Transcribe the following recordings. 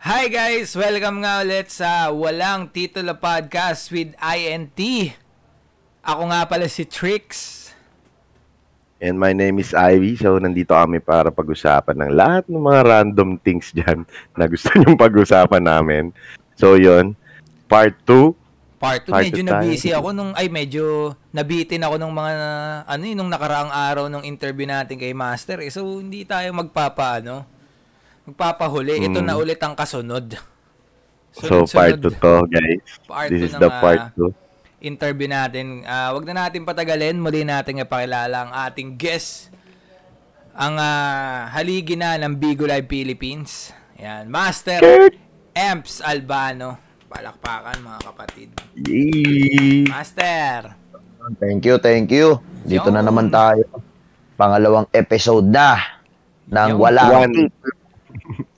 Hi guys! Welcome nga ulit sa Walang Titulo Podcast with INT. Ako nga pala si Trix. And my name is Ivy. So, nandito kami para pag-usapan ng lahat ng mga random things dyan na gusto nyong pag-usapan namin. So, yon Part 2. Part 2, Part medyo nabisi ako nung, ay medyo nabitin ako nung mga, ano yun, nung nakaraang araw nung interview natin kay Master. Eh. So, hindi tayo magpapa, ano, magpapahuli. Ito Mm. na ulit ang kasunod. So, part 2 Sunod-sunod to, guys. Part This is ng, the ah, part 2. interview natin. Ah, wag na natin patagalin. Muli natin ipakilala ang ating guest. Ang ah, haligi na ng Bigo Live Philippines. Yan, Master Kurt! Emps Albano. Palakpakan mga kapatid. Yay! Master. Thank you, thank you. Dito na Yun. naman tayo. Pangalawang episode na ng Yun. Walang One.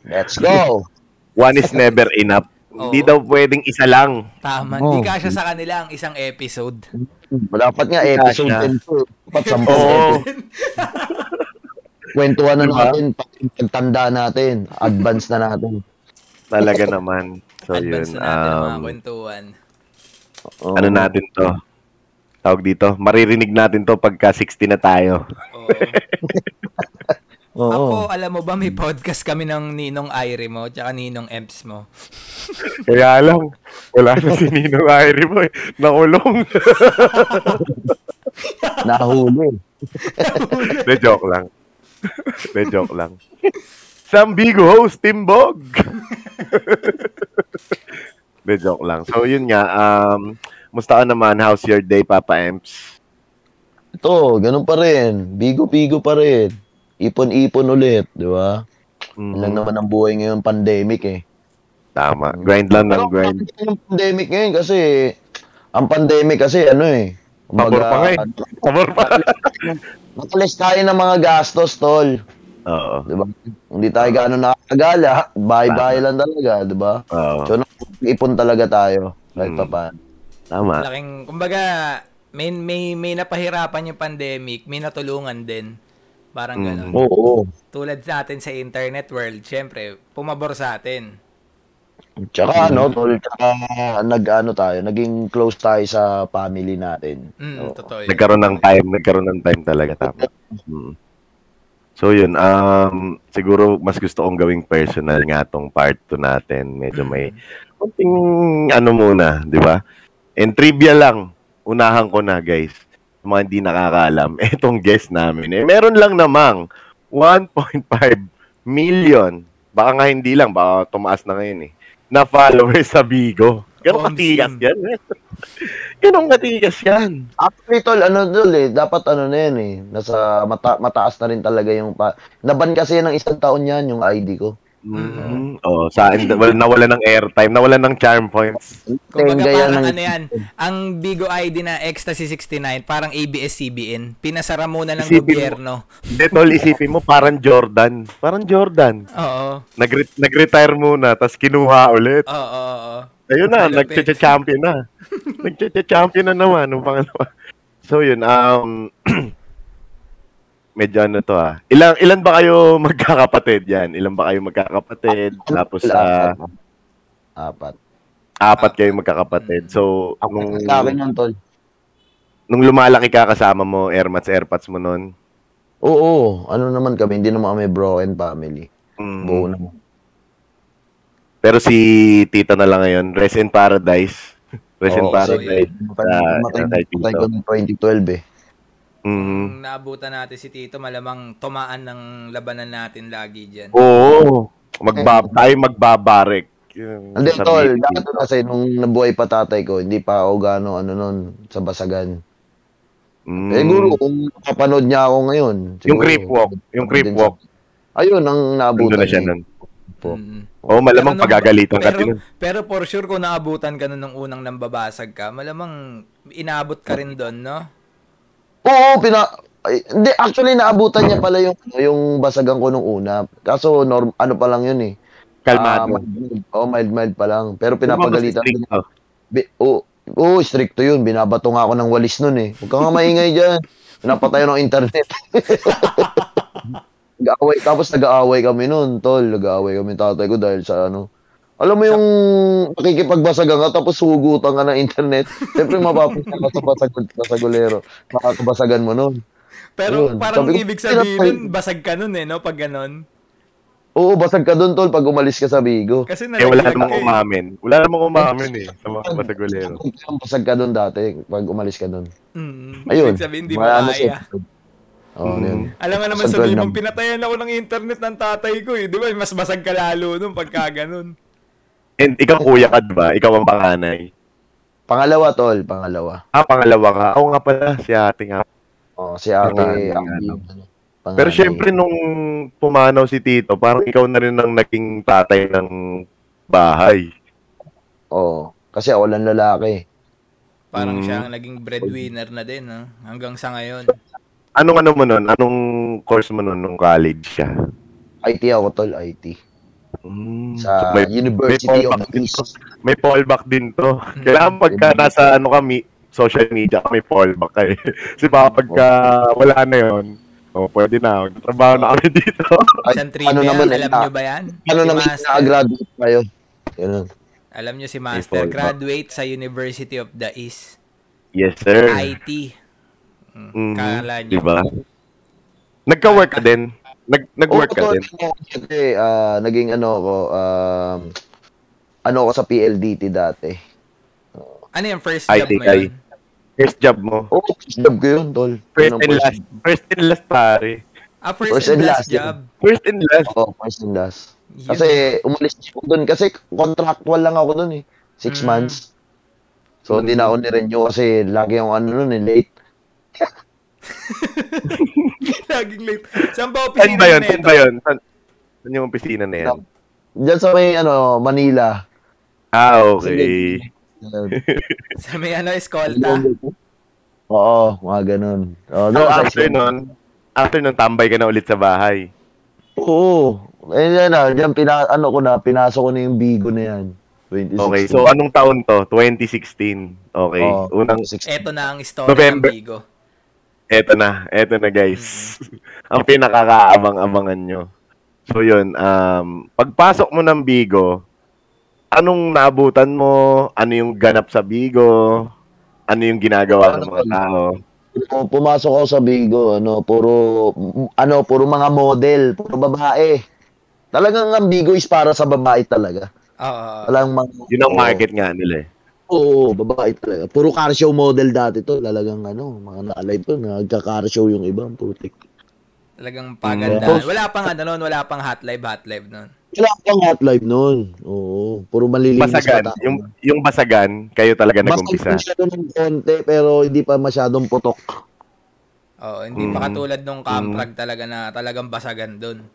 Let's go! One is never enough. Hindi Oo. daw pwedeng isa lang. Tama. Oh. Di kasya sa kanila ang isang episode. Dapat nga episode Kasha. 10 to. Dapat 10 Oo. episode. Kwentuhan na Diba? natin, pag- pagtanda natin, advance na natin. Talaga naman. So, Advance yun. na natin ang mga Um, kwentuhan. Oo. ano natin to? Tawag dito. Maririnig natin to pagka 60 na tayo. Oo. Oo. Ako, alam mo ba, may podcast kami ng Ninong Aire mo, tsaka Ninong Emps mo. Kaya lang, wala na si Ninong Irie mo eh. Nakulong. Nahuli. De joke lang. De joke lang. Sam Bigo host, Timbog. De joke lang. So yun nga, um, musta ka naman? How's your day, Papa Emps? Ito, ganun pa rin. Bigo-bigo pa rin. Ipon-ipon ulit, di ba? Mhm. Ilan naman ang buhay ngayon, pandemic eh. Tama. Grind lang ng Pero grind. yung pandemic ngayon kasi ang pandemic kasi ano eh. Pabor pa nga eh. Pabor pa. Matalis tayo ng mga gastos, tol. Oo. Di ba? Hindi tayo gaano nakakagala. Bahay-bahay lang talaga, di ba? Oo. So, ipon talaga tayo. Kahit Mm. pa paano. Tama. Laking, kumbaga, may, may, may napahirapan yung pandemic, may natulungan din. Parang Mm. gano'n. Oo. Tulad sa atin sa internet world, syempre, pumabor sa atin. Tsaka ano, tol, tsaka nag-ano tayo, naging close tayo sa family natin. Mm, Oo. totoo yun. Nagkaroon ng time. Nagkaroon ng time talaga. Tama. Mm. So yun, um, siguro mas gusto kong gawing personal nga tong part 2 natin. Medyo may konting ano muna, di ba? And trivia lang, unahan ko na guys. Sa mga hindi nakakaalam, etong guest namin, eh, meron lang namang 1.5 million, baka nga hindi lang, baka tumaas na ngayon eh, na followers sa Bigo. Ganong Omsim. katigas yan. eh. Ganong katigas yan. Actually, tol, ano tol eh, dapat ano na yan eh, nasa mata- mataas na rin talaga yung pa... Naban kasi yan ng isang taon yan, yung ID ko. Mm. Oh, sa akin wala nawala ng airtime, nawala ng charm points. Tenga yan parang ng- ano yan, ang Bigo ID na Ecstasy 69, parang ABS-CBN, pinasara muna ng Isipin gobyerno. Hindi tol, isipin mo parang Jordan. Parang Jordan. Oo, Nag- nag-retire muna, tapos kinuha ulit. oo, oo, oo. Ayun na, Malupit. nagche-champion na. nagche-champion na naman nung pangalawa. So yun, um medyo ano to ah. Ilan ilan ba kayo magkakapatid yan? Ilan ba kayo magkakapatid? Tapos ah, Apat. apat kayo magkakapatid. So nung Sa akin yan, tol. nung lumalaki ka kasama mo airmats airpods mo noon. Oo, ano naman kami, hindi naman kami broken family. Mm. Buo naman. Pero si Tita na lang ngayon, Rest in Paradise. Rest in Oo, Paradise. Matay, Ah, matay, kay matay ko ng 2012 eh. Mm. Kung naabutan natin si Tito, malamang tumaan ng labanan natin lagi dyan. Oo. Magbab tayo magbabarek. Yung Hindi, tol, dati kasi nung nabuhay pa tatay ko, hindi pa ako gano, ano nun, sa basagan. Mm. Siguro, kung kapanood niya ako ngayon. Yung siguro, creep walk. Yung creep walk. sa- Ayun, ang naabutan na siya nun. po. Mm. Oo, malamang Pero pagagalitan ka pero, din. pero for sure, kung naabutan ka nun nung unang nambabasag ka, malamang inaabot ka rin doon, no? Oo, pina... Ay, hindi, actually, naabutan niya pala yung, yung basagan ko nung una. Kaso, norm, ano pa lang yun eh. Kalmado. mild, oh, mild, mild pa lang. Pero pinapagalitan. Strict, oh. Bi- oh, stricto yun. Binabato nga ako ng walis nun eh. Huwag ka nga maingay dyan. Pinapatay ng internet. Nag-aaway, tapos nag-aaway kami nun, tol. Nag-aaway kami tatay ko dahil sa ano, Alam mo yung nakikipagbasagan ka tapos hugutan ka ng internet. Siyempre mapapunta ka sa basag basagulero. Makakabasagan mo nun. Pero Ayun. parang Sabi ko, ibig sabihin nun, basag ka nun eh, no? Pag ganon. Oo, basag ka doon tol pag umalis ka sa Bigo. Kasi Eh, wala namang eh. umamin. Wala namang umamin eh. Sa mga basagulero. Basag ka doon dati pag umalis ka doon. Mm, Ayun. Ibig sabihin, di mo Wala na kaya. Oo, Mm. Alam nga naman mo, number. pinatayan ako ng internet ng tatay ko eh. Di ba? Mas basag ka lalo nung pagka ganun. And ikaw kuya ka, diba? Ikaw ang panganay. Pangalawa tol, pangalawa. Ah, pangalawa ka. Oo nga pala, si ate nga. Oh, si ate, ang Pero syempre nung pumanaw si Tito, parang ikaw na rin ang naging tatay ng bahay. Oo, kasi ako lang lalaki. Parang Mm. siya ang naging breadwinner na din, no? Hanggang sa ngayon. Anong ano mo nun? Anong course mo nun nung college siya? IT ako tol, IT. Mm, Sa may, University may of the East. to. may fallback din to. Mm. Kailangan pagka nasa ano kami, social media, may fallback kayo. Kasi baka pagka wala na yon oh, pwede na. Trabaho na kami dito. Ay, Isang trivia, ano naman, alam eh, nyo ba yan? Ano si naman na-graduate kayo? Ganun. alam nyo si Master, graduate sa University of the East. yes, sir. IT. Mm, Mhm. Kala nyo. Diba? Nagka-work ka din? Nag, nag-work ka din? Kasi, ah, naging ano ako, um, ano ako sa PLDT dati. Ano yung first job mo yun? First job mo? Oo, oh, job ko yun, tol. First and last. First and last, pare. Ah, first, First and and last last, yun. job. First and last. Oo, first and last. Yun. Kasi umalis ako doon kasi contractual lang ako doon eh. Six Mm. months. So, hindi na ako ni-renew kasi lagi yung ano nun eh, late. Laging late. Saan ba opisina ba yun? na Saan ba yun? Saan, saan yung opisina na yan? Diyan sa may, ano, Manila. Ah, okay. Sa may ano, eskolta. Oo, mga ganun. Oh, So, doon sa after nun, after nun, tambay ka na ulit sa bahay. Oo. Eh, yan na, diyan pina, ano ko na, pinasok ko na yung Bigo na yan. 2016. Okay, so anong taon to? 2016. Okay. Oo, Unang, 2016. Ito na ang story November. ng Bigo. Eto na. Eto na, guys. ang pinakakaabang-abangan nyo. So, yun. Um, pagpasok mo ng Bigo, anong naabutan mo? Ano yung ganap sa Bigo? Ano yung ginagawa ng mga tao? Pu- Pumasok ako sa Bigo, ano, puro, ano, puro mga model, puro babae. Talagang ang Bigo is para sa babae talaga. Oo. Walang mga... Yun ang market nga nila eh. Oo, babae talaga. Puro car show model dati to. Talagang ano, mga na-alive to, nagka-car show yung iba, putik. Talagang Mm. paganda. Wala pang ano nun, wala pang hot live, hot live nun. Wala kang hot live noon. Oo, puro malilinis Basagan. Yung, yung basagan, kayo talaga nag-umpisa. Basag siya doon ng konti, pero hindi pa masyadong putok. Oo, hindi pa Mm. katulad nung Camprag talaga na talagang basagan dun.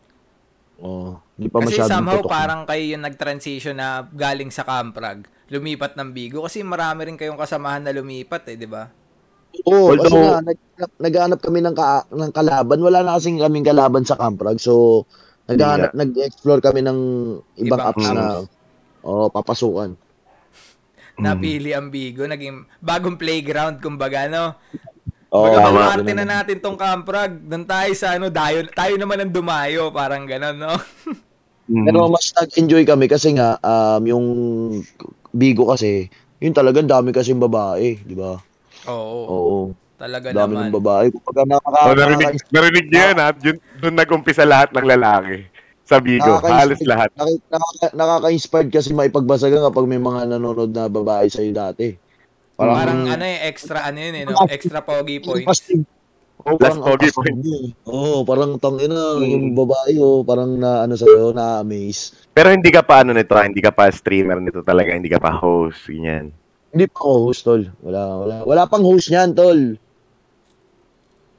Oo, hindi pa Kasi somehow putok. parang kayo yung nag-transition na galing sa Camprag, lumipat ng Bigo kasi marami rin kayong kasamahan na lumipat eh, di ba? Oo, kasi Although- nga, nag, naghanap kami ng, ka, ng kalaban. Wala na kasing kaming kalaban sa Camprag. So, naghanap, nag-explore kami ng ibang Ibang apps na oh, papasukan. Napili ang Bigo, naging bagong playground kumbaga, no? Oo, Baga, na natin tong Camprag. Doon tayo sa ano, dayo, tayo naman ang dumayo, parang gano'n, no? Mm. Pero mas nag-enjoy kami kasi nga, um, yung Bigo kasi, yun talagang dami kasing babae, di ba? Oo, Oo, talaga dami naman. ng babae. Kapag nakaka, Oh, narinig, narinig niyo yan ha? Yun, doon nag-umpisa lahat ng lalaki. Sa Bigo. Halos lahat. Nakaka- nakaka- nakaka-inspired kasi maipagbasagan kapag may mga nanonood na babae sa'yo dati. Parang, Parang, ano eh, extra ano yun eh, no? Extra pogi points. Oh, Last parang pogi. Oo, oh, parang tangina, Mm. yung babae oh, parang na ano sa'yo, na-amaze. Pero hindi ka pa ano nito, ah, hindi ka pa streamer nito talaga, hindi ka pa host, ganyan. Hindi pa ako host, tol. Wala, wala. Wala pang host niyan, tol.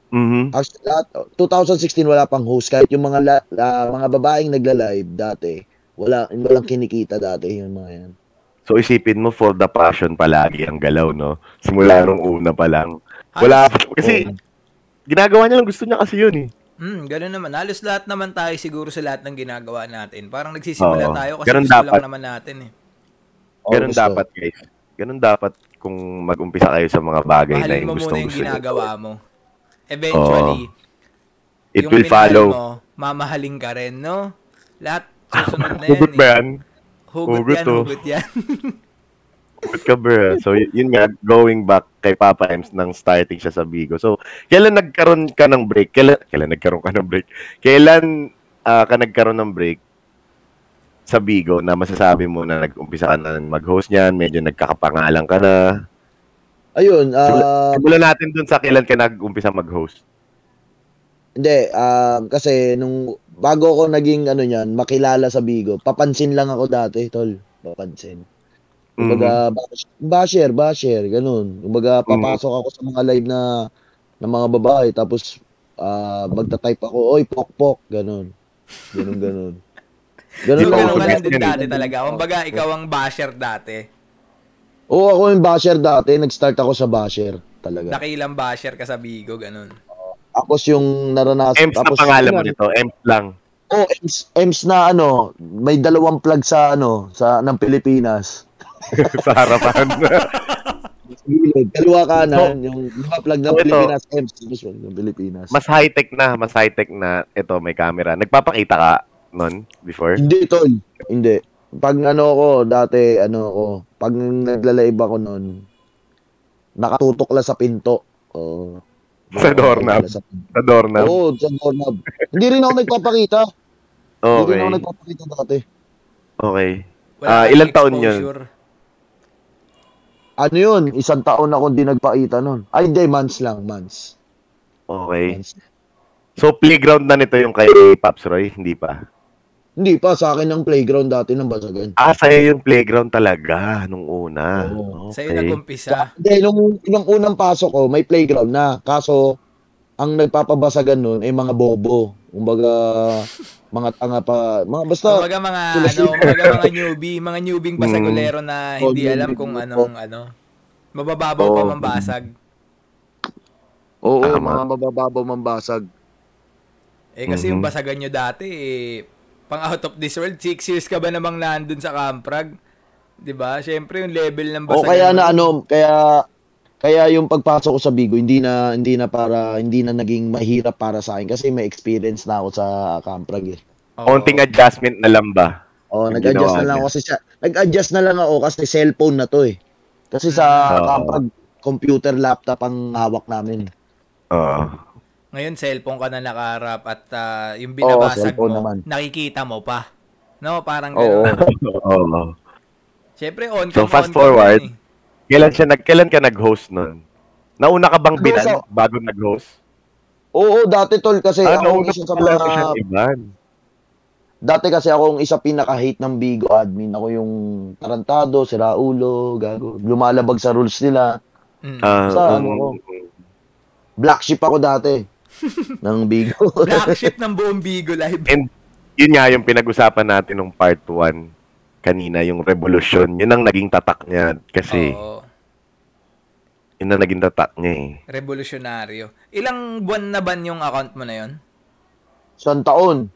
Mhm. Actually, lahat, 2016 wala pang host. Kahit yung mga la, la- mga babaeng nagla-live dati, wala, walang kinikita dati yung mga yan. So isipin mo for the passion palagi ang galaw, no? Simula nung una pa lang. Wala kasi ginagawa niya lang gusto niya kasi yun eh. hmm, ganun naman. Halos lahat naman tayo siguro sa lahat ng ginagawa natin. Parang nagsisimula Oo. tayo kasi Ganun gusto dapat. lang naman natin eh. Oo, Ganun gusto. dapat, guys. Ganun dapat kung mag-umpisa kayo sa mga bagay na Mahalin yung mo gustong muna yung gusto niyo. ginagawa mo. Eventually, It yung will minahal follow. Mo, mamahalin ka rin, no? Lahat susunod na yan. Hugot ba eh. yan? Hugot, Hugot yan, to. hugot yan. Good ka, bro. So, yun nga, going back kay Papa Ems nang starting siya sa Bigo. So, kailan nagkaroon ka ng break? Kailan, kailan nagkaroon ka ng break? Kailan ah, ka nagkaroon ng break sa Bigo na masasabi mo na nag-umpisa ka na mag-host niyan, medyo nagkakapangalan ka na. Ayun, ah, Simulan natin dun sa kailan ka nag-umpisa mag-host. hindi, ah, kasi nung bago ako naging ano niyan, makilala sa Bigo, papansin lang ako dati, tol. Papansin. Kumbaga, bash- basher, basher, ganun. Kumbaga, papasok ako sa mga live na ng mga babae, tapos ah, magta-type ako, oy, pok, pok, ganun. Ganun, ganun. Ganun lang ganun ka lang dati. din dati talaga. Kumbaga, ikaw ang basher dati. Oo, ako yung basher dati. Nag-start ako sa basher talaga. Dakilang basher ka sa Bigo, ganun. Tapos yung naranasan. Ems na tapos, pangalan mo nito. Ems lang. Oh, Ems, Ems na ano, may dalawang plug sa ano, sa ng Pilipinas. sa harapan. Kaliwa kanan, yung lima plug ng So, ito- Pilipinas, Ems, tapos one ng Pilipinas. mas high-tech na, mas high-tech na. Ito, may camera. Nagpapakita ka nun before? Hindi, tol. Hindi. Pag ano ko, dati, ano ko, pag naglalaiba ako noon, nakatutok lang sa pinto. Oh, Sa doorknob. Sa. Sa doorknob. Oo, sa doorknob. Hindi rin ako nagpapakita. Hindi Okay. rin ako nagpapakita dati. Okay. Wala kang ilang taon yun? Ano yun? Isang taon ako hindi nagpakita noon. Ay, hindi, months lang, months. Okay. months. So, playground na nito yung kay Pops Roy? Hindi pa? Hindi pa, sa akin ang playground dati ng Basagan. Ah, sa'yo yung playground talaga nung una. Oo. Sa'yo Okay. nag-umpisa. Hindi, nung, nung unang pasok ko, may playground na. Kaso, ang nagpapabasagan nun ay mga bobo. Kumbaga, mga tanga pa. Mga basta, Kumbaga mga ano, kumbaga mga newbie, mga newbie basagulero na Oh, hindi alam kung anong ano. Mabababaw pa Oh. mambasag. oo, Tama. mga mabababaw mambasag. Eh kasi yung Mhm. basagan nyo dati, eh, pang out of this world, six years ka ba namang nandun sa Camprag? 'Di ba? Syempre yung level ng O basagan. kaya mo- na ano, kaya kaya yung pagpasok ko sa Bigo hindi na hindi na para hindi na naging mahirap para sa akin kasi may experience na ako sa Camprag eh. Konting adjustment na lang ba? Oh, Yung nag-adjust na lang ako kasi siya. Nag-adjust na lang ako kasi cellphone na to eh. Kasi sa Oo. Camprag computer laptop ang hawak namin. Oo. Ngayon cellphone ka na nakaharap at ah, yung binabasag cellphone mo, naman. nakikita mo pa. No, parang Oo. gano'n. Oo. Syempre on So, fast on forward. yun eh. Kailan siya nag kailan ka nag-host nun? Nauna ka bang binan sa- bago nag-host? Oo, dati tol kasi Ah, ako isa sa mga dati kasi ako ang isa pinaka-hate ng Bigo admin. Ako yung tarantado, siraulo, gago. Lumalabag sa rules nila. Mm. Ah, Sa um, ano ko? Black sheep ako dati ng Bigo. Black sheep ng buong Bigo Live. And yun nga yung pinag-usapan natin nung part 1 kanina, yung revolution. Yun ang naging tatak niya kasi Oo. Yun ang naging tatak niya eh. Revolusyonaryo. Ilang buwan na ban yung account mo na yon? Isang taon.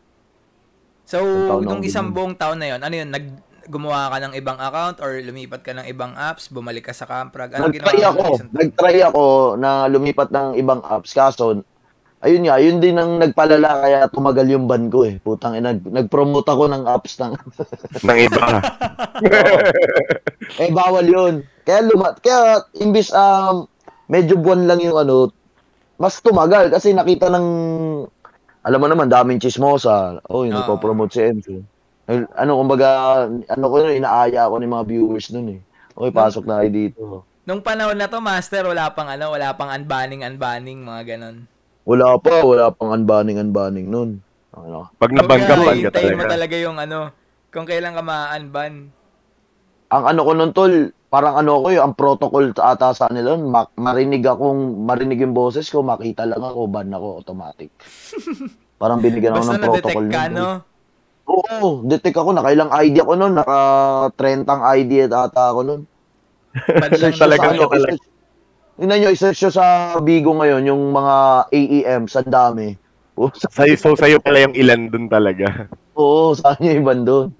So, taon na nung isang din. buong taon na yon, ano yun, nag gumawa ka ng ibang account or lumipat ka ng ibang apps, bumalik ka sa Camprag? Anong Nag-try ako. Nag-try ako na lumipat ng ibang apps. Kaso, ayun nga, yun din ang nagpalala kaya tumagal yung ban ko eh. Putang ina, nag, nag-promote ako ng apps ng... Nang iba. eh, bawal yun. Kaya lumat, kaya imbis um, medyo buwan lang yung ano, mas tumagal kasi nakita ng, alam mo naman, daming chismosa. Oh, yung Oo. nagpo-promote si MC. Eh, Ano, kumbaga, ano ko yun, inaaya ako ng mga viewers nun eh. Okay, pasok na kayo dito. Nung panahon na to, Master, wala pang ano, wala pang unbanning, unbanning, mga ganon. Wala pa, wala pang unbanning, unbanning nun. Ano, Pag nabangga ban ka hintayin mo talaga. talaga yung ano, kung kailan ka ma-unban. ang ano ko nun, tol, parang ano ko yun, ang protocol ta- ata sa nila, nun, ma- marinig akong, marinig yung boses ko, makita lang ako, ban ako, automatic. Parang binigyan ako Basta ng protocol na-detect ka, nun, tol. no? Oo, detect ako, nakailang ID ako nun, naka 30 ID at ata ako nun. Ban lang talaga talaga. Tingnan nyo, nyo sa Bigo ngayon, yung mga AEM, sa dami. Oo, sa- Sa'yo, so sa'yo pala yung ilan dun talaga. Oo, saan yung iban doon?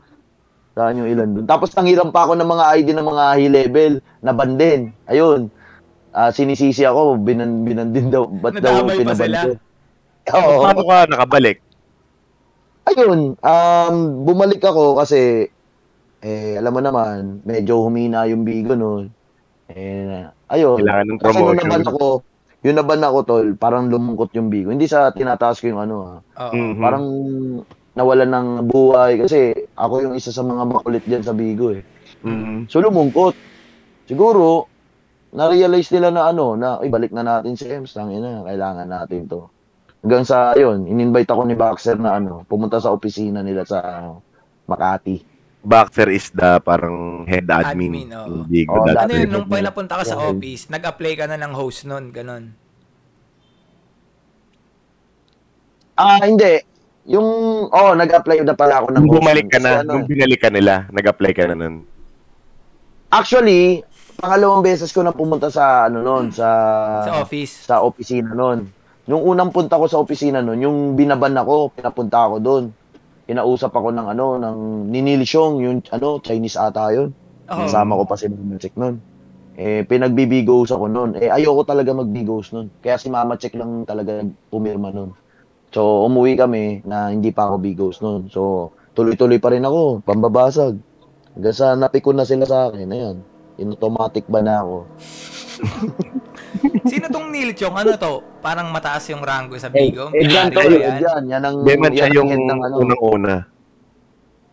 Saan yung ilan doon? Tapos nanghiram pa ako ng mga ID ng mga high level na ban din. Ayun. Ah, sinisisi ako, binan, binan din daw. Ba't daw Nadamay pa pinaban sila. ko? Oo. Paano ka nakabalik? Ayun, um, bumalik ako kasi Eh, alam mo naman, medyo humina yung Bigo noon. Eh, ayun. Kailangan ng Kasi nung promotion. naban ako, yung naban ako, tol, parang lumungkot yung Bigo. Hindi sa tinataas ko yung ano, ha. Oo. Mhm. Parang nawalan ng buhay. Kasi ako yung isa sa mga makulit dyan sa Bigo, eh. Mhm. So, lumungkot. Siguro, na-realize nila na ano, na, ay, balik na natin si Ems. Tangina, kailangan natin to. Hanggang sa, yun, in-invite ako ni Baxter na ano, pumunta sa opisina nila sa ano, Makati. Boxer is the parang head admin. Admin, Oo, dati. Ano yun, nung dati. pinapunta ka sa Okay. office, nag-apply ka na ng host nun, ganon. Ah, hindi. Yung, oh, nag-apply na pala ako ng Nung host bumalik ka na, ano, nung binalik ka nila, nag-apply ka na nun. Actually, pangalawang beses ko na pumunta sa, ano nun, sa, Sa office. sa opisina nun. Nung unang punta ko sa opisina nun, yung binaban ako, pinapunta ako doon. Kinausap ako ng ano, ng ninilsyong, yung ano, Chinese ata yun. Kasama ko pa si Mama Check nun. Eh, pinagbibigos ako nun. Eh, ayoko talaga magbigos nun. Kaya si Mama Check lang talaga pumirma nun. So, umuwi kami na hindi pa ako bigos nun. So, tuloy-tuloy pa rin ako, pambabasag. Hanggang sa napikon na sila sa akin, ayan. In-automatic ba na ako? Sino tong Neil Chong? Ano to? Parang mataas yung rango sa Bigo. Eh, yan, Pinari tol, ba eh, yan? yan. Yan ang, Hindi man siya yan ang yung ng ano. unang-una.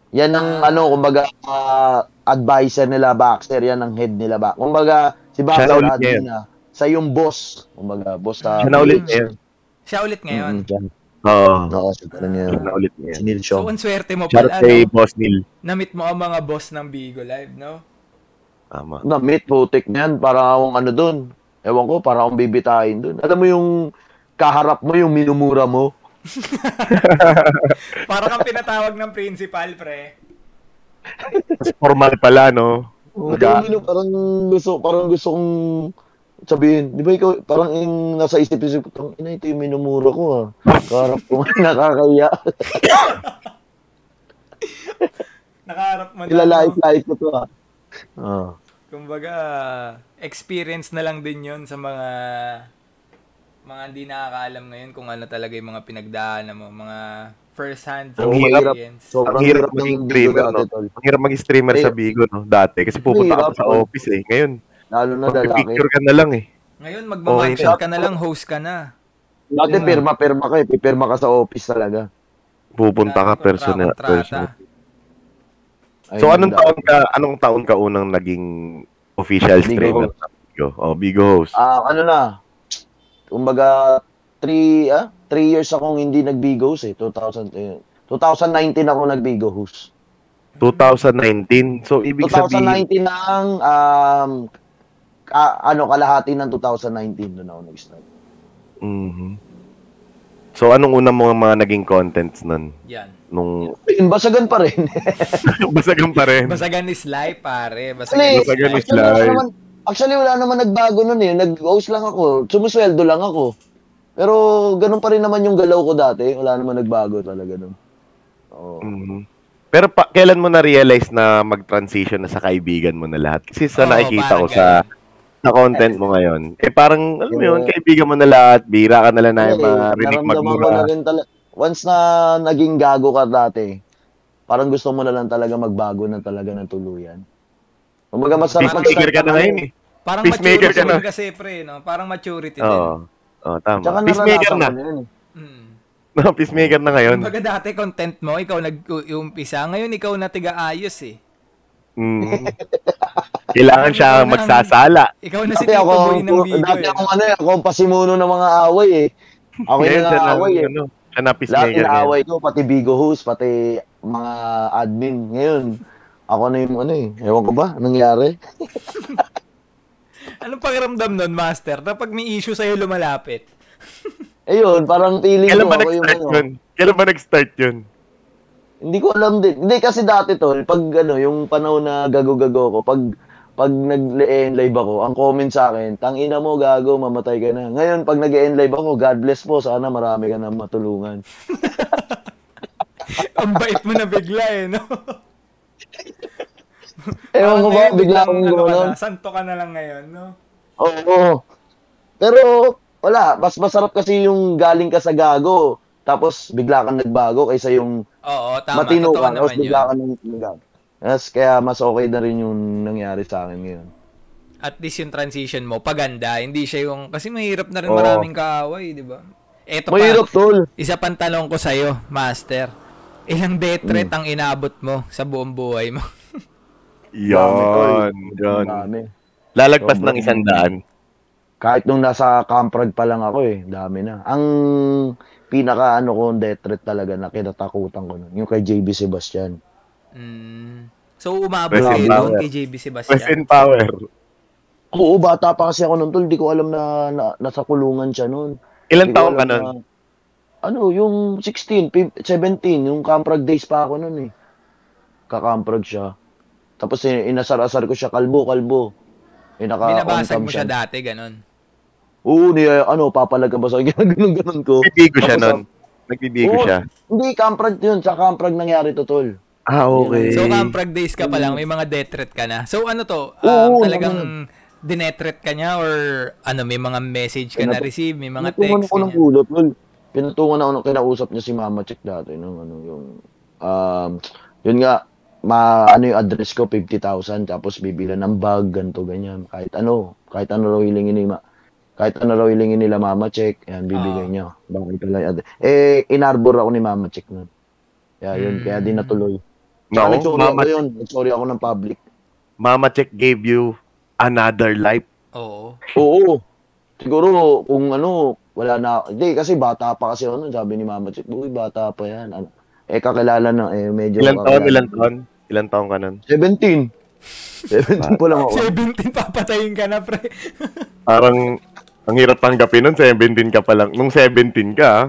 Yan ang ano, kumbaga, ah, advisor nila Baxter, yan ang head nila ba. Kumbaga, si Baxter ulit admin na. Sa yung boss, kumbaga, boss sa... Siya na ulit ngayon. Siya ulit ngayon. Mm, siya. Oo. Oo, siya na niya. Siya na ulit ngayon. Si Neil So, Shaw. ang swerte mo Shout pala, out kay no? Boss Neil. Na-meet mo ang mga boss ng Bigo Live, no? Tama. Na, meet putik niyan, para akong ano dun. Ewan ko, para akong bibitahin dun. Alam mo yung kaharap mo, yung minumura mo. Para kang pinatawag ng principal, pre. Mas formal pala, no? Parang, parang gusto, parang gusto kong sabihin, di ba ikaw, parang yung nasa isip-isip ko, "Tang ina, ito yung minumura ko ah. Kaharap ko, nakakaya. Nakaharap mo? Ilalait-lait ko to ah. Ah. Kumbaga, experience na lang din yon sa mga mga hindi nakakaalam ngayon kung ano talaga yung mga pinagdaanan mo, mga first-hand Ang Oo, hirap. experience. Sobrang Ang hirap hirap maging ng streamer, no? Ang hirap maging streamer sa. Bigo, no? Dati. Kasi pupunta Hirap, ka sa office, eh. Ngayon, Lalo na lalaki. picture ka na lang, eh. Ngayon, magmamagshot Okay. ka na lang, host ka na. Dati pirma-pirma ka eh. Pipirma ka sa office talaga. Pupunta ka Kontra- personal. kontrata. Personal. Ayun, So, anong taon ka, anong taon ka unang naging official Bigo streamer sa Bigo? Oh, Bigo host. Ah, ano na? Kumbaga, three, ah, three years akong hindi nag-Bigos eh. 2000, eh, 2019 ako nag-Bigo host. 2019. So, ibig sabihin, 2019 ang, um, ka, ano, kalahati ng 2019 doon ako nag-start. Mhm. So, anong una mo mga naging contents nun? Yan. Nung, basagan pa rin. basagan pa rin. Basagan is live, pare. Basagan is Basagan live. is actually, wala live. naman, actually, wala naman nagbago nun eh. Nag-host lang ako. Sumusweldo lang ako. Pero, ganun pa rin naman yung galaw ko dati. Wala naman nagbago talaga nun. Oo. Mhm. Pero pa, kailan mo na-realize na mag-transition na sa kaibigan mo na lahat? Kasi sa Oo, nakikita ko sa sa content mo ngayon, eh parang, alam mo yun, Yeah. kaibigan mo na lahat, bira ka na lang na marinig naramdaman ko na magmura. rin talaga. Once na naging gago ka dati, parang gusto mo na lang talaga magbago na talaga ng tuluyan. Kumbaga masarap Peacemaker ka na ngayon eh. Parang Peacemaker maturity ka na. din kasi, pre, no? Parang maturity din. Oo. Oh, tama. Tsaka Peacemaker na. yun eh. Mm. No, peacemaker na ngayon. Kumbaga dati content mo, ikaw nag-umpisa. Ngayon, ikaw na tiga-ayos eh. Mm. Kailangan siya Ikaw na ang- magsasala. Ikaw na si Tito Boy ng Bigo dati eh. ako ano eh, ako ang pasimuno ng mga away eh. Ako yung siya na, away eh. ano, na Lahat inaaway ko, pati Bigo host, pati mga admin. Ngayon, ako na yung ano eh. Ewan ko ba, anong nangyari? Anong pakiramdam nun, Master? Na pag may issue sa'yo lumalapit. Ayun, parang feeling Kailan ko ba ako yung ano. yun? Kailan ba nag-start yun? Hindi ko alam din. Hindi kasi dati tol, pag ano, yung panahon na gago-gago ko, pag pag nag-end live ako, ang comment sa akin, tang ina mo gago, mamatay ka na. Ngayon, pag nag-end live ako, God bless po, sana marami ka na matulungan. Ang bait mo na bigla eh, no? Ewan ko ba, bigla akong ano gumano. Santo ka na lang ngayon, no? Oo. Pero, wala, mas masarap kasi yung galing ka sa gago, tapos bigla kang nagbago kaysa yung Oo, tama. matino Totoo ka, tapos naman yun. bigla ka nang nagbago. Yes, kaya mas okay na rin yung nangyari sa akin ngayon. At least yung transition mo, paganda. Hindi siya yung... Kasi mahirap na rin Oo. maraming kaaway, di ba? Eto Mahirap, pa, tol. isa pang tanong ko sa'yo, Master. Ilang death Hmm. threat ang inabot mo sa buong buhay mo? Yan, yan. Dami. Lalagpas ng isang daan. Kahit nung nasa Camprag pa lang ako eh, dami na. Ang pinaka ano ko, death threat talaga na kinatakutan ko nun, yung kay JB Sebastian. Mm. So, umabot kayo doon power. kay JB Rest Sebastian. in power. Oo, bata pa kasi ako nun, tol. Di ko alam na, na nasa kulungan siya nun. Ilan taong ka nun? na- ano, yung 16, fif- 17, yung Camprag days pa ako nun eh. Kakamprag siya. Tapos eh, inasar-asar ko siya, kalbo, kalbo. Eh, naka Binabasag mo siya dati, ganun. Oo, ni, ano, papalaga ba sa ganun, ganun ko. Nagbibigo siya nun. Nagbibigo siya. Hindi, Camprag yun. Sa Camprag nangyari to, tol. Ah, okay. So, Camprag days ka pa lang, may mga death threat ka na. So, ano to? Um, Oo, talagang dinetret ka niya or ano, may mga message ka na Pinatu- receive, may mga Pinutungan text ako ng ganyan. kulot, tol. Pinutungan ako ng kinausap niya si Mama Chick dati. Nung, ano, yung, um, yun nga, ma, ano yung address ko, 50,000. Tapos bibila ng bag, ganto ganyan. Kahit ano, kahit ano raw hilingin ni Ma, kahit ano raw hilingin nila Mama Check, yan, bibigay Ah. niya. Bakit pala. Eh, inarbor ako ni Mama Check nun. Kaya yun, Mm. kaya di natuloy. No, nagsorry Mama, ako yun. Nagsorry ako ng public. Mama Check gave you another life. Oo. Oo. Siguro, kung ano, wala na. Hindi, kasi bata pa kasi nun. Sabi ni Mama Chick, uy, bata pa yan. Ano, eh, kakilala na, eh, medyo Ilan taon, ilan taon? Ilan taon ka nun? 17. 17 pa lang ako. 17 papatayin ka na, pre. Parang, ang hirap tanggapin nun, 17 ka pa lang. Nung 17 ka, ah.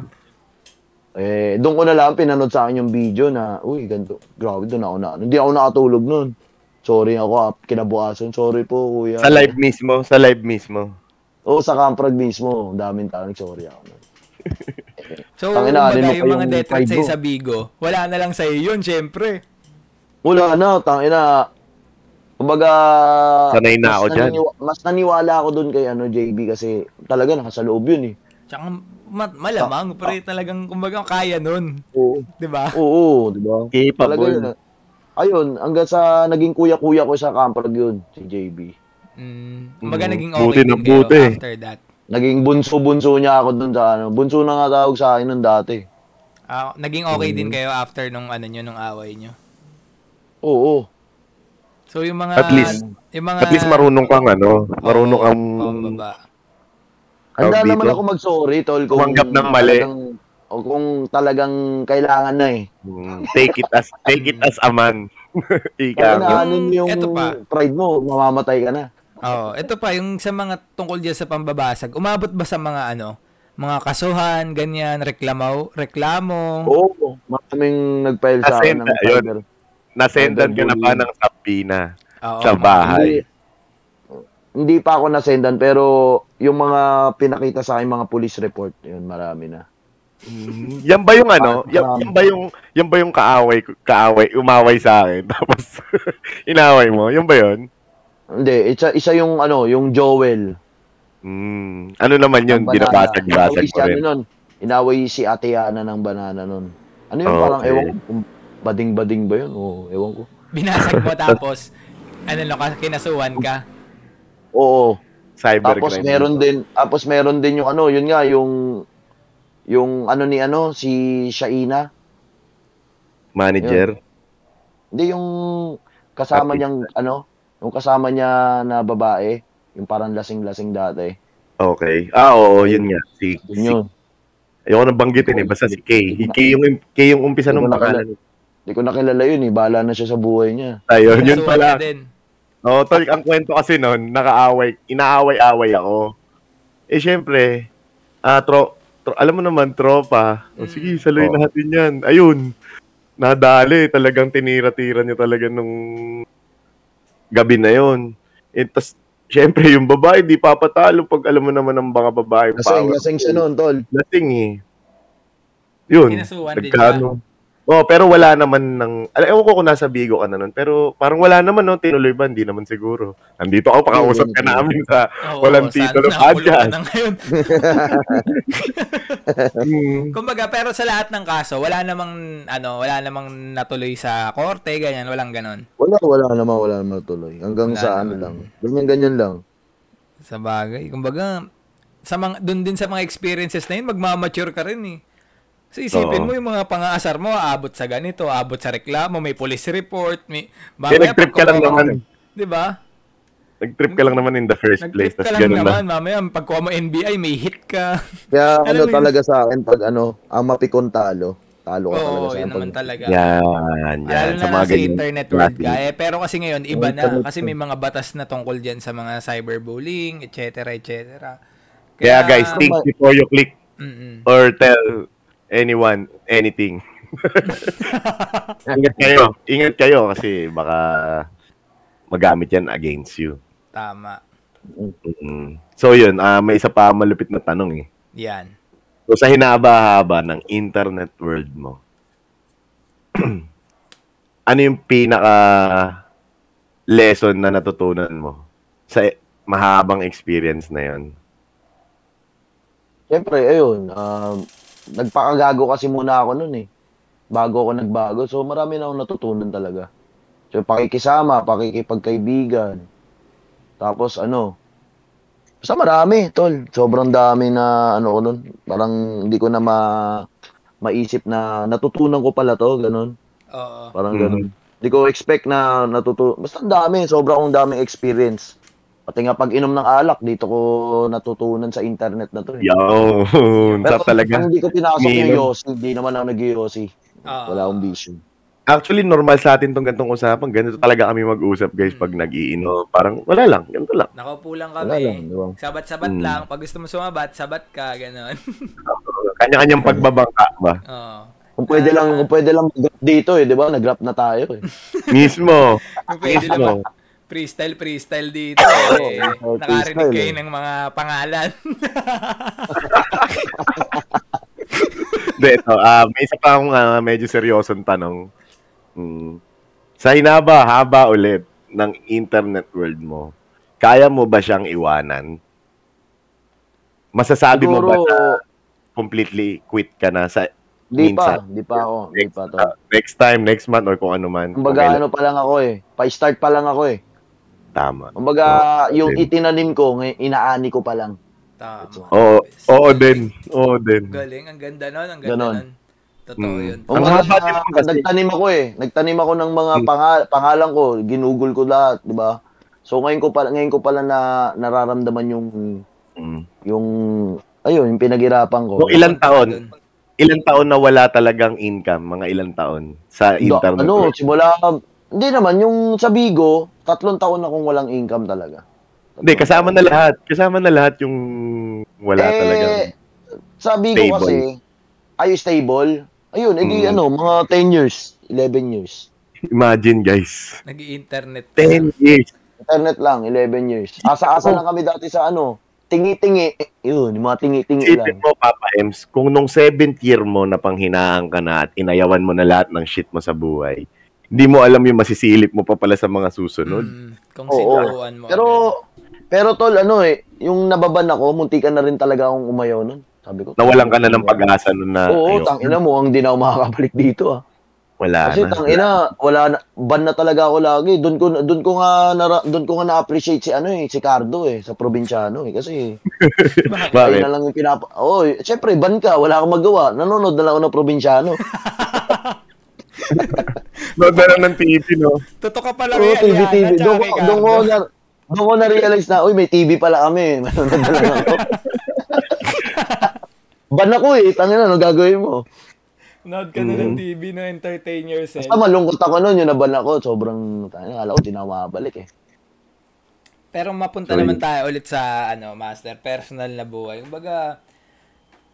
Eh, doon ko na lang pinanood sa akin yung video na, uy, ganito. Grabe, doon ako na. Hindi ako nakatulog nun. Sorry ako, ah, kinabukasan. Sorry po, kuya. sa live mismo, sa live mismo. Oo, sa Camprag mismo. Ang daming tao sorry ako. nun. So, Tangina, kumbaga, yung mga death mo. sa Bigo, wala na lang sa'yo yun, syempre. Wala na, tangina. Kumbaga, Sanay na mas ako dyan. mas naniwala ako doon kay ano JB kasi talaga nasa loob yun eh. Tsaka, ma- malamang, pre, talagang, kumbaga, kaya nun. Oo. Di ba? Oo, di ba? Talaga yun. Capable. ah. Ayun, hanggang sa naging kuya-kuya ko sa Camprag yun, si JB. Mm, kumbaga, Mm, naging buti okay na din kayo buti. after that. Naging bunso-bunso niya ako doon sa ano. Bunso na nga tawag sa akin nun dati. Ah, naging okay Mm. din kayo after nung ano nyo, nung away nyo. Oo. So, yung mga... At least- yung mga... At least marunong kang ano, marunong Oo, kang pababa. Handa naman dito? ako mag-sorry, tol. Kung Tumanggap ng mali. talagang- O kung talagang kailangan na eh. mm, take it as take it as a man. Ika ano yung eto pa. pride mo, mamamatay ka na. Oo, ito pa, yung sa mga tungkol dyan sa pambabasag, umabot ba sa mga ano, mga kasuhan, ganyan, reklamo, reklamo? Oo, maraming nag-file sa akin ng cyber. Nasendan ka na ba Cyberbullying. ng sapina Oo, sa bahay? Hindi, hindi pa ako nasendan pero yung mga pinakita sa akin mga police report, yun marami na. Mm, yan ba yung ano? Yan, um, yan ba yung yan ba yung kaaway kaaway umaway sa akin tapos inaway mo? Yan ba yun? Hindi, isa isa yung ano, yung Joel. Mm, ano naman yun? Binabasag-basag si ano rin. nun. Inaway si Ate Yana ng banana nun. Ano yung Okay. parang ewan ko, bading-bading ba yun? Oo, ewan ko. Binasag mo tapos, ano lang, kinasuhan ka. Oo. Cybercrime. Tapos meron din, tapos meron din yung ano, yun nga, yung yung ano ni ano, si Shaina. Manager. Hindi yung kasama Artista. niyang ano, yung kasama niya na babae, yung parang lasing-lasing dati. Okay. Ah, oo, yun nga. Si, Yun si yun. Ayoko nang banggitin eh, basta si Kay. Si Kay yung, Kay yung umpisa Hindi ng ko nakala- pangalan. Hindi ko nakilala yun eh, bahala na siya sa buhay niya. Ayun, yun pala. din. Oo, tol, ang kwento kasi noon, nakaaway, inaaway-away ako. Eh, syempre, ah, tro, tro- alam mo naman, tropa. O, Mm. sige, saloy Oo. natin yan. Ayun, nadali. Talagang tinira-tira niya talaga nung gabi na yon. Eh, tas, syempre, yung babae, di papatalo pag alam mo naman ng mga babae. Lasing, power. lasing siya noon, tol. Lasing eh. Yun. Kinasuhan din nagkano. Oh, pero wala naman ng... Alam ewan ko kung nasa Bigo ka na nun. Pero parang wala naman, no? Tinuloy ba? Hindi naman siguro. Nandito ako, pakausap ka namin sa Oo, walang titulo ka podcast. na ngayon. Kumbaga, pero sa lahat ng kaso, wala namang, ano, wala namang natuloy sa korte, ganyan, walang ganon. Wala, wala naman, wala naman tuloy. Hanggang Wala sa ano naman. lang. Ganyan-ganyan lang. Sa bagay. Kumbaga, sa mga, dun din sa mga experiences na yun, magmamature ka rin eh. So isipin Oo. mo yung mga pang-aasar mo, aabot sa ganito, aabot sa reklamo, may police report, may... Eh, nag-trip ka lang naman. Di ba? Nag-trip ka lang naman in the first place. Nag-trip ka Tapos lang ganun naman, na. mamaya, pagkuha mo NBI, may hit ka. Kaya ano yun? talaga sa akin, pag ano, ang mapikon talo, talo ka talaga Oo, sa yun akin. naman Pag- talaga. Yan, yan. Lalo Sa na mga lang sa ganyan. internet world klase. ka. Eh, pero kasi ngayon, iba na. Kasi may mga batas na tungkol dyan sa mga cyberbullying, etc. etc. Kaya guys, think before you click Mm-mm. or tell anyone anything. Ingat kayo. Ingat kayo kasi baka magamit yan against you. Tama. Mm. So yun, ah may isa pa malupit na tanong eh. Yan. So sa hinaba-haba ng internet world mo, ano yung pinaka lesson na natutunan mo sa mahabang experience na yon? Siyempre, ayun, um, nagpakagago kasi muna ako nun eh. Bago ako nagbago. So, marami na akong natutunan talaga. So, pakikisama, pakikipagkaibigan. Tapos, ano, basta marami, tol. Sobrang dami na, ano ko nun. Parang hindi ko na ma maisip na natutunan ko pala to, ganun. Oo. Parang Mhm. ganun. Hindi ko expect na natutunan. Basta ang dami, sobrang daming experience. Pati nga pag inom ng alak, dito ko natutunan sa internet na to. Eh. Yo, Pero sa talaga. kung hindi ko pinasok yung. Yossi, hindi naman ako nag-Yossi. Oo. Wala akong vision. Actually, normal sa atin tong gantong usapan. Ganito talaga kami mag-usap, guys, pag nag-iinom. Parang, wala lang. Ganito lang. Nakaupo lang Wala kami. lang, di ba? Sabat-sabat Mm. lang. Pag gusto mo sumabat, sabat ka, gano'n. Kanya-kanyang pagbabangka ba? Oo. Kung pwede Ah. lang, kung pwede lang dito eh, di ba? Nag-rap na tayo eh. Mismo. Kung pwede lang freestyle, freestyle dito. eh. Oo, Nakarinig kayo eh. ng mga pangalan. Hindi, ito. ah, may isa pa akong ah, medyo seryosong tanong. Hmm. Sa hinaba-haba ulit ng internet world mo, kaya mo ba siyang iwanan? Masasabi mo ba Siguro, na completely quit ka na sa di pa, minsan? di pa ako, di pa to. ah, next time, next month, or kung ano man. Kung Kumbaga ano pa lang ako eh, pa-start pa lang ako eh. Tama. Kumbaga Oo, yung din. itinanim ko, inaani ko pa lang. Tama. Oo, oo din. Oo din. Galing. Ang ganda nun. Ang ganda Ganon. nun. Totoo Mm. yun. Ang haba din naman kasi. nagtanim ako eh. Nagtanim ako ng mga Hmm. panga- pangalan ko, ginugol ko lahat, di ba? So ngayon ko pala ngayon ko pala na nararamdaman yung Mm. yung ayun, yung pinaghirapan ko. Kung ilang taon, ilang taon na wala talagang income, mga ilang taon sa internet. ano, simula hindi naman yung sa Bigo, tatlong taon akong walang income talaga. Hindi, kasama na lahat. Kasama na lahat yung wala eh, talagang Sa Bigo stable. kasi, ay stable. Ayun, edi Mm. ano, mga 10 years, 11 years. Imagine, guys. Nag-i-internet. 10 years. Internet lang, 11 years. Asa-asa lang kami dati sa ano, tingi-tingi. Yun, yung mga tingi-tingi Isipin lang. mo, Papa Ems, kung nung 7th year mo na panghinaan ka na at inayawan mo na lahat ng shit mo sa buhay, hindi mo alam yung masisilip mo pa pala sa mga susunod. Mm, kung Oo. sinuruan mo. Pero, agad. pero tol, ano eh, yung nababan ako, munti ka na rin talaga akong umayaw nun. Sabi ko. Nawalan ka na ng pag-asa nun na, Oo, tangina mo, ang di na ako makakabalik dito ah. wala Kasi na. tangina, wala na, ban na talaga ako lagi. Doon ko doon ko nga doon ko nga na-appreciate si ano eh, si Cardo eh, sa probinsyano eh kasi Bakit? Na lang yung pinapa. Oh, syempre ban ka, wala akong magawa. Nanonood na lang ako ng probinsyano. Nood na lang ng TV, no? Totoo ka pala Oo, TV TV. Doon ko doon na doon ko na-realize na, uy, may TV pala kami. Manonood na lang ako. ban ako eh, tangina, ano gagawin mo? Nood ka na ng TV no entertain yourself. Basta malungkot ako noon, yung naban ako, sobrang, tangina, akala ko na makabalik eh. Pero mapunta Sorry. naman tayo ulit sa ano, master personal na buhay. Kumbaga,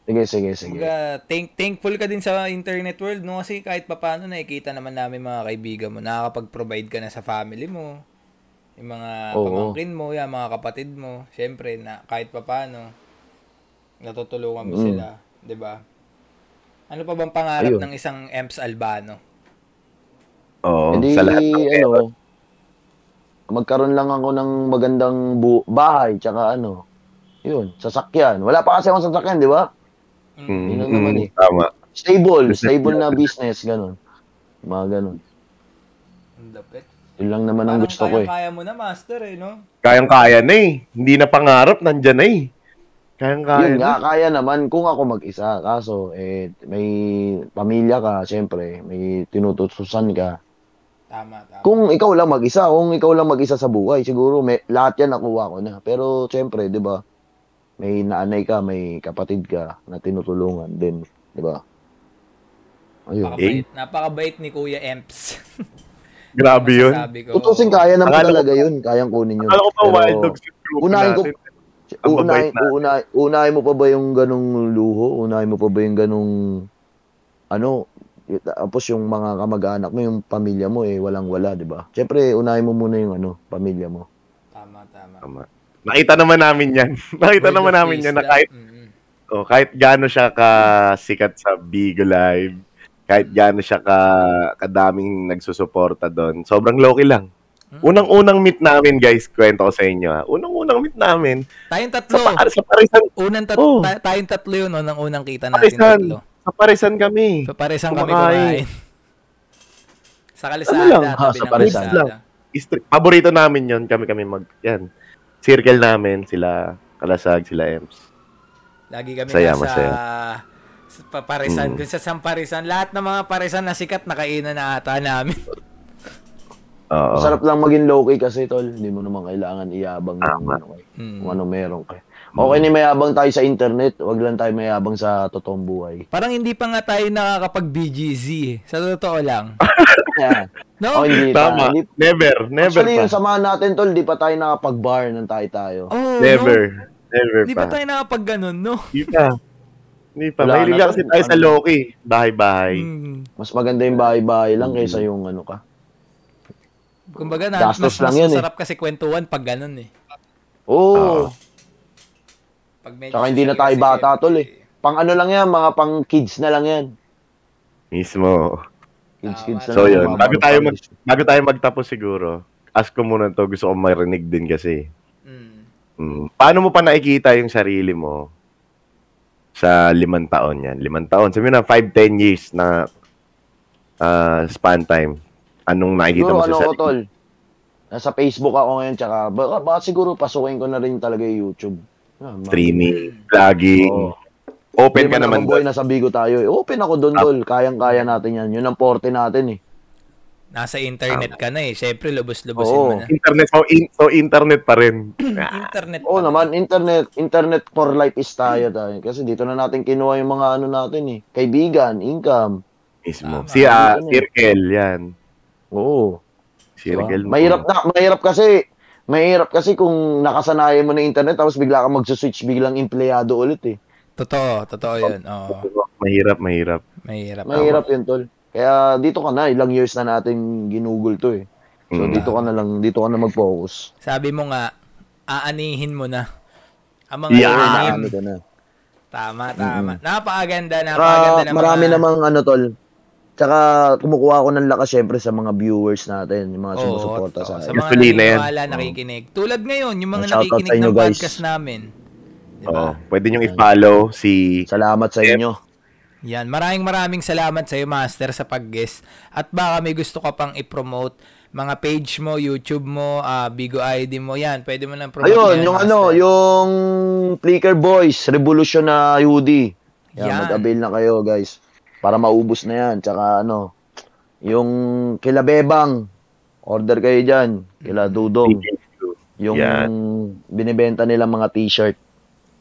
Sige, sige, sige. kumbaga thank, thankful ka din sa internet world no kasi kahit papaano nakikita naman namin mga kaibigan mo, nakakapag-provide ka na sa family mo. Yung mga Oo. pamangkin mo, yung mga kapatid mo, syempre na kahit papaano natutulungan mo Mm. sila, 'di ba? Ano pa bang pangarap Ayun. ng isang Emps Albano? Oo, Hindi, sa lahat ng ano, magkaroon lang ako ng magandang bu- bahay, tsaka ano, yun, sasakyan. Wala pa kasi akong sasakyan, di ba? Mm, Yun lang naman mm, eh. Tama. Stable, Business stable na business, ganun. Mga ganun. Ang dapit. Yun lang naman ang Parang gusto ko eh. kaya mo na, Master, eh, no? Kayang-kaya na eh. Hindi na pangarap, nandyan na eh. Kayang-kaya Yun nga, na. kaya naman kung ako mag-isa. Kaso, eh, may pamilya ka, syempre, may tinututusan ka. Tama, tama. Kung ikaw lang mag-isa, kung ikaw lang mag-isa sa buhay, siguro may, lahat yan nakuha ko na. Pero, syempre, di ba, may naanay ka, may kapatid ka na tinutulungan din, di ba? Ayun. Napakabait, napakabait ni Kuya Emps. Grabe yun. Ko. Tutusin kaya naman Akala ko- talaga yun, kayang kunin yun. Akala ko pa Pero, wild dogs yung group unahin ko- natin. Ang Unahin, unahin, unahin mo pa ba yung ganong luho? Unahin mo pa ba yung ganong, ano, tapos yung mga kamag-anak mo, yung pamilya mo, eh, walang-wala, di ba? Siyempre, unahin mo muna yung, ano, pamilya mo. Tama, tama. Tama. Nakita naman namin yan. Nakita naman namin yan na kahit, Mm-mm. oh, kahit gaano siya kasikat sa Bigo Live, kahit gaano siya ka kadaming nagsusuporta doon, sobrang low-key lang. Mm. Unang-unang meet namin, guys, kwento ko sa inyo. ha. Unang-unang meet namin, Tayong sa, tatlo. pa- sa Parisan, Unang tat- Oh. ta- tayong tatlo yun, no? Nang unang kita natin Parisan. tatlo. sa Parisan kami. So, paresan kami kumain. Sa kalisada, Ano lang? Ah, tabi sa Parisan. Istri- paborito namin yon kami kami mag, yan. Circle namin, sila Kalasag, sila Ems. Lagi kami Masaya, nasa masaya. sa pa- parisan, Mm. dun sa Samparisan. Lahat ng mga parisan na sikat nakainan na ata namin. Oo. Masarap lang maging low-key kasi, tol. Hindi mo naman kailangan iyabang yung, Tama. ano, Mm. kung ano meron ka. Okay ni mayabang tayo sa internet, wag lang tayo mayabang sa totoong buhay. Parang hindi pa nga tayo nakakapag-BGZ eh. Sa totoo lang. Yeah. No? Oh, hindi Tama. tayo. Hindi, Never, never actually, pa. yung samahan natin, tol, di pa tayo nakapag-bar ng tayo-tayo. Oh, Never. Never No? Di pa. ba tayo nakapag ganun, no? Hindi pa. Hindi pa. Wala Mahilig na kasi tayo sa Ano? Loki. Bahay-bahay. Mm. Mas maganda yung bahay-bahay lang kaysa yung ano ka. Kumbaga, na, mas, mas lang yun eh. masarap kasi kwentuhan pag ganun eh. Oo. Pag medyo Tsaka hindi na tayo bata, tol, eh. Pang ano lang yan, mga pang kids na lang yan. Mismo. Kids, Tama. kids na So lang. yun, bago tayo mag bago tayo magtapos siguro, ask ko muna to, gusto ko marinig din kasi. Mm. Mm, paano mo pa nakikita yung sarili mo sa limang taon yan? Limang taon. Sabihin na 5, 10 years na ah, span time. Anong nakikita Siguro mo ano sa ko, sarili? tol. Nasa Facebook ako ngayon, tsaka baka, baka siguro pasukin ko na rin talaga yung YouTube. Ah, Streaming, vlogging. Oo. Open Hindi ka naman boy, doon. nasa Bigo tayo. eh. Open ako doon, tol. Kayang-kaya natin yan. Yun ang forte natin eh. Nasa internet ka na eh. Syempre, lubos-lubosin mo na. Internet, so, in, so internet pa rin. Ah, Internet Oo pa naman, internet, internet for life is tayo tayo. Kasi dito na natin kinuha yung mga ano natin eh. Kaibigan, income. mismo. Tama. Si ah, Ano eh. Circle, yan. Oo. Diba? Circle. mo. Mahirap na, mahirap kasi, mahirap kasi kung nakasanayan mo ng internet tapos bigla ka magsuswitch biglang empleyado ulit eh. Totoo, totoo yun. Oo. Mahirap, mahirap. Mahirap. Mahirap yun, tol. Kaya dito ka na, ilang years na natin ginugol to eh. So Mm. dito ka na lang, dito ka na mag-focus. Sabi mo nga, aanihin mo na. Ang mga Yeah. anim. Ano na. Tama, tama. Napakaganda, Saka napakaganda ng marami mga... namang ano, tol. Tsaka kumukuha ako ng lakas syempre sa mga viewers natin, yung mga sumusuporta sa Sa mga Gasolina yan. naniniwala, nakikinig. Tulad ngayon, yung mga Shoutout nakikinig inyo, ng guys. podcast namin. Di Oo. ba? Pwede nyo i-follow si... Salamat sa Yep. inyo. Yan, maraming maraming salamat sa iyo, Master, sa pag-guest. At baka may gusto ka pang i-promote mga page mo, YouTube mo, ah, Bigo ID mo, yan. Pwede mo nang promote Ayun, yan, yung Master. ano, yung Flickr Boys, Revolution na hoodie. Yan, Yan. mag-avail na kayo, guys. Para maubos na yan. Tsaka ano, yung kila Bebang, order kayo dyan. Kila Dudong. Yung Yan. binibenta nila mga t-shirt.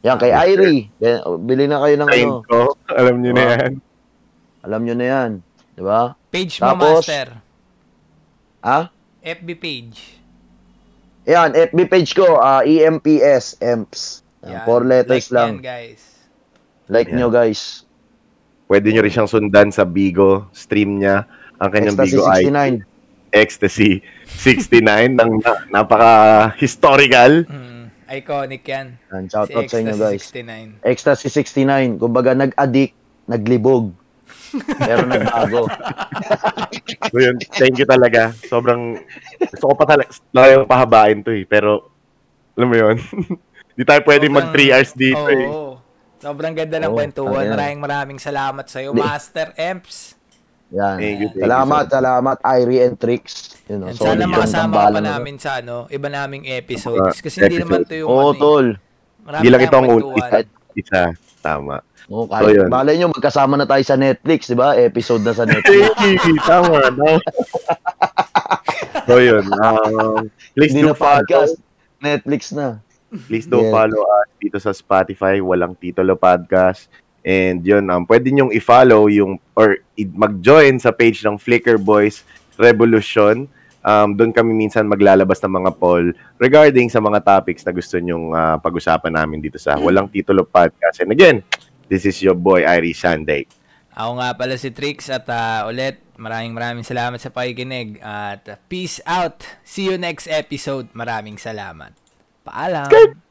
Yan, kay. Irie. Bili na kayo ng Time ano. ko. Alam nyo na Diba? yan. Alam nyo na yan. Di ba? Page mo, Tapos, Master. Ha? FB page. Yan, FB page ko, ah, EMPS, EMPS. Yan, four letters like lang. Yan, guys. Like Yan. nyo, guys. Pwede nyo rin siyang sundan sa Bigo. Stream niya. Ang kanyang Ecstasy Bigo ay 69. Ecstasy 69. ng na- napaka-historical. Mm, iconic yan. Yan, Si shoutout sa inyo, guys. Ecstasy 69. Ecstasy 69. Kumbaga, nag-addict, naglibog. Pero nagbago. So yun, thank you talaga. Sobrang, gusto ko pa talaga, talagang pahabain to eh. Pero, alam mo yun, di tayo pwede mag 3 hours dito Oo. eh. Sobrang ganda ng Oo, kwentuhan. ayan. Maraming maraming salamat sa iyo, Di- Master Emps. Yan. Thank you, thank you, salamat, salamat, Irie and Tricks. You know, And solid sana yung makasama pa na- namin sa ano, iba naming episodes. Mga Kasi hindi naman to yung Oo, ano, eh. tol. Marami Hindi lang tayong ito ang kwentuhan. una. Isa, tama. Oo, So, kahit, yun. malay nyo, magkasama na tayo sa Netflix, di ba? Episode na sa Netflix. Tama, no? so yun, um, please Hindi do na follow. podcast. Netflix na. Please do Yeah. follow us dito sa Spotify, walang Titolo Podcast. And yun, um, pwede nyong i-follow yung, or mag-join sa page ng Flickr Boys Revolution. Um, doon kami minsan maglalabas ng mga poll regarding sa mga topics na gusto nyong ah, pag-usapan namin dito sa Walang Titulo Podcast. And again, this is your boy, Irie Sanday. Ako nga pala si Trix at ah, ulit maraming maraming salamat sa pakikinig at peace out. See you next episode. Maraming salamat. Paalam. Skype.